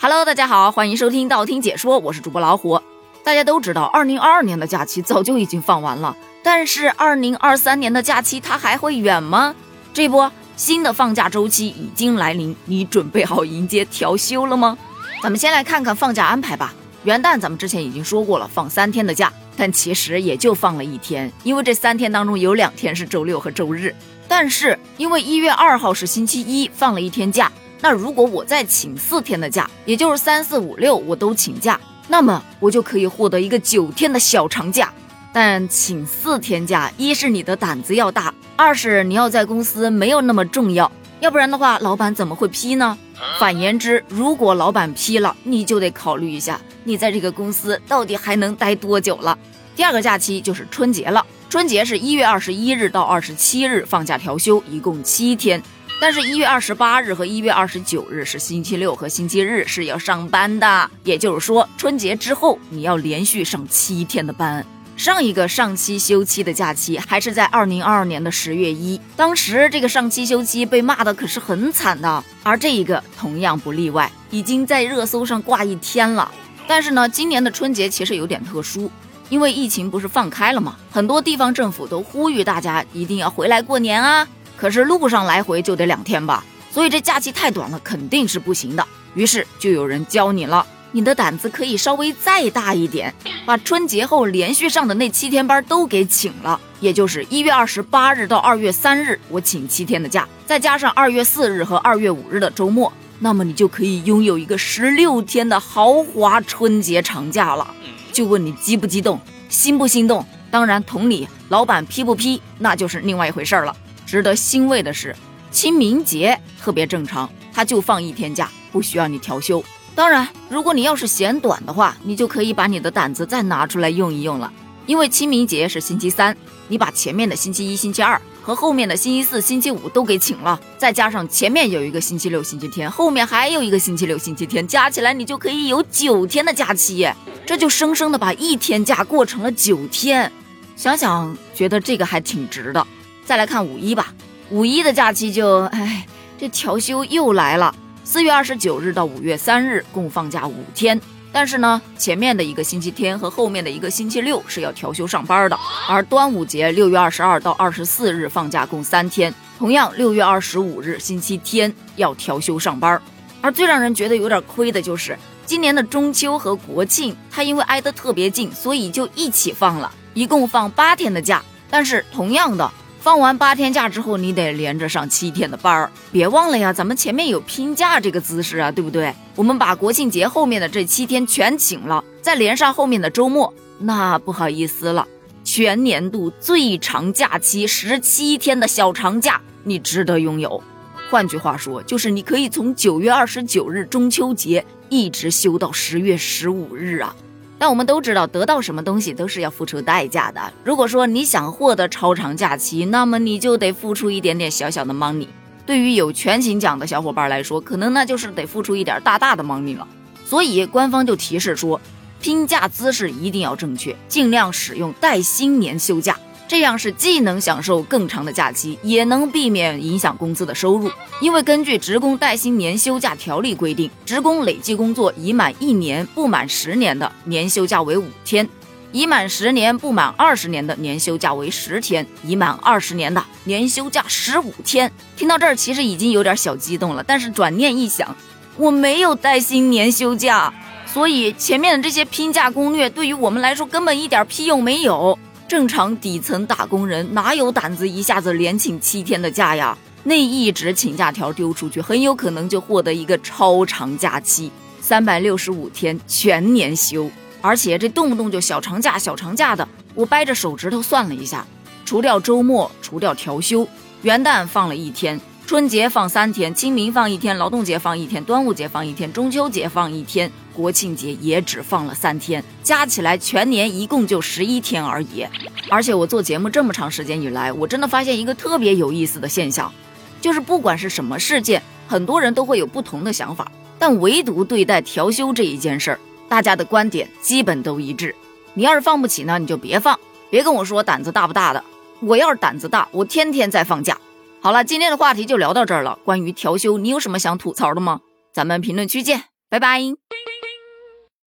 Hello，大家好，欢迎收听道听解说，我是主播老虎。大家都知道，二零二二年的假期早就已经放完了，但是二零二三年的假期它还会远吗？这波新的放假周期已经来临，你准备好迎接调休了吗？咱们先来看看放假安排吧。元旦咱们之前已经说过了，放三天的假，但其实也就放了一天，因为这三天当中有两天是周六和周日。但是因为一月二号是星期一，放了一天假。那如果我再请四天的假，也就是三四五六我都请假，那么我就可以获得一个九天的小长假。但请四天假，一是你的胆子要大，二是你要在公司没有那么重要，要不然的话，老板怎么会批呢？反言之，如果老板批了，你就得考虑一下，你在这个公司到底还能待多久了。第二个假期就是春节了，春节是一月二十一日到二十七日放假调休，一共七天。但是，一月二十八日和一月二十九日是星期六和星期日，是要上班的。也就是说，春节之后你要连续上七天的班。上一个上期休期的假期还是在二零二二年的十月一，当时这个上期休期被骂的可是很惨的。而这一个同样不例外，已经在热搜上挂一天了。但是呢，今年的春节其实有点特殊，因为疫情不是放开了吗？很多地方政府都呼吁大家一定要回来过年啊。可是路上来回就得两天吧，所以这假期太短了，肯定是不行的。于是就有人教你了，你的胆子可以稍微再大一点，把春节后连续上的那七天班都给请了，也就是一月二十八日到二月三日，我请七天的假，再加上二月四日和二月五日的周末，那么你就可以拥有一个十六天的豪华春节长假了。就问你激不激动，心不心动？当然，同理，老板批不批，那就是另外一回事了。值得欣慰的是，清明节特别正常，他就放一天假，不需要你调休。当然，如果你要是嫌短的话，你就可以把你的胆子再拿出来用一用了。因为清明节是星期三，你把前面的星期一、星期二和后面的星期四、星期五都给请了，再加上前面有一个星期六、星期天，后面还有一个星期六、星期天，加起来你就可以有九天的假期。这就生生的把一天假过成了九天，想想觉得这个还挺值的。再来看五一吧，五一的假期就，哎，这调休又来了。四月二十九日到五月三日共放假五天，但是呢，前面的一个星期天和后面的一个星期六是要调休上班的。而端午节六月二十二到二十四日放假共三天，同样六月二十五日星期天要调休上班。而最让人觉得有点亏的就是今年的中秋和国庆，它因为挨得特别近，所以就一起放了，一共放八天的假。但是同样的。放完八天假之后，你得连着上七天的班儿。别忘了呀，咱们前面有拼假这个姿势啊，对不对？我们把国庆节后面的这七天全请了，再连上后面的周末，那不好意思了，全年度最长假期十七天的小长假，你值得拥有。换句话说，就是你可以从九月二十九日中秋节一直休到十月十五日啊。但我们都知道，得到什么东西都是要付出代价的。如果说你想获得超长假期，那么你就得付出一点点小小的 money。对于有全勤奖的小伙伴来说，可能那就是得付出一点大大的 money 了。所以官方就提示说，拼假姿势一定要正确，尽量使用带薪年休假。这样是既能享受更长的假期，也能避免影响工资的收入。因为根据《职工带薪年休假条例》规定，职工累计工作已满一年不满十年的年休假为五天，已满十年不满二十年的年休假为十天，已满二十年的年休假十五天。听到这儿，其实已经有点小激动了。但是转念一想，我没有带薪年休假，所以前面的这些拼假攻略对于我们来说根本一点屁用没有。正常底层打工人哪有胆子一下子连请七天的假呀？那一纸请假条丢出去，很有可能就获得一个超长假期，三百六十五天全年休。而且这动不动就小长假、小长假的，我掰着手指头算了一下，除掉周末，除掉调休，元旦放了一天。春节放三天，清明放一天，劳动节放一天，端午节放一天，中秋节放一天，国庆节也只放了三天，加起来全年一共就十一天而已。而且我做节目这么长时间以来，我真的发现一个特别有意思的现象，就是不管是什么事件，很多人都会有不同的想法，但唯独对待调休这一件事儿，大家的观点基本都一致。你要是放不起呢，你就别放，别跟我说胆子大不大的。我要是胆子大，我天天在放假。好了，今天的话题就聊到这儿了。关于调休，你有什么想吐槽的吗？咱们评论区见。拜拜。